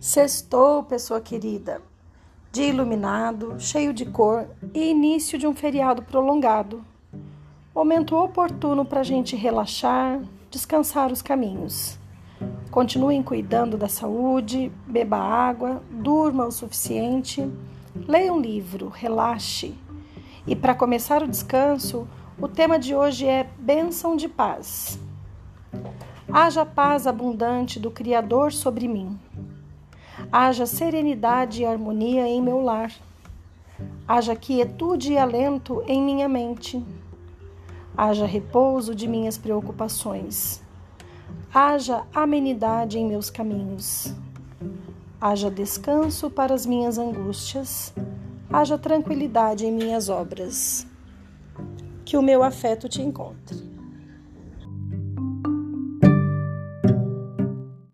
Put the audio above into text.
Sextou, pessoa querida. Dia iluminado, cheio de cor e início de um feriado prolongado. Momento oportuno para a gente relaxar, descansar os caminhos. Continuem cuidando da saúde, beba água, durma o suficiente, leia um livro, relaxe. E para começar o descanso, o tema de hoje é Bênção de Paz. Haja paz abundante do Criador sobre mim haja serenidade e harmonia em meu lar, haja quietude e alento em minha mente, haja repouso de minhas preocupações, haja amenidade em meus caminhos, haja descanso para as minhas angústias, haja tranquilidade em minhas obras. Que o meu afeto te encontre.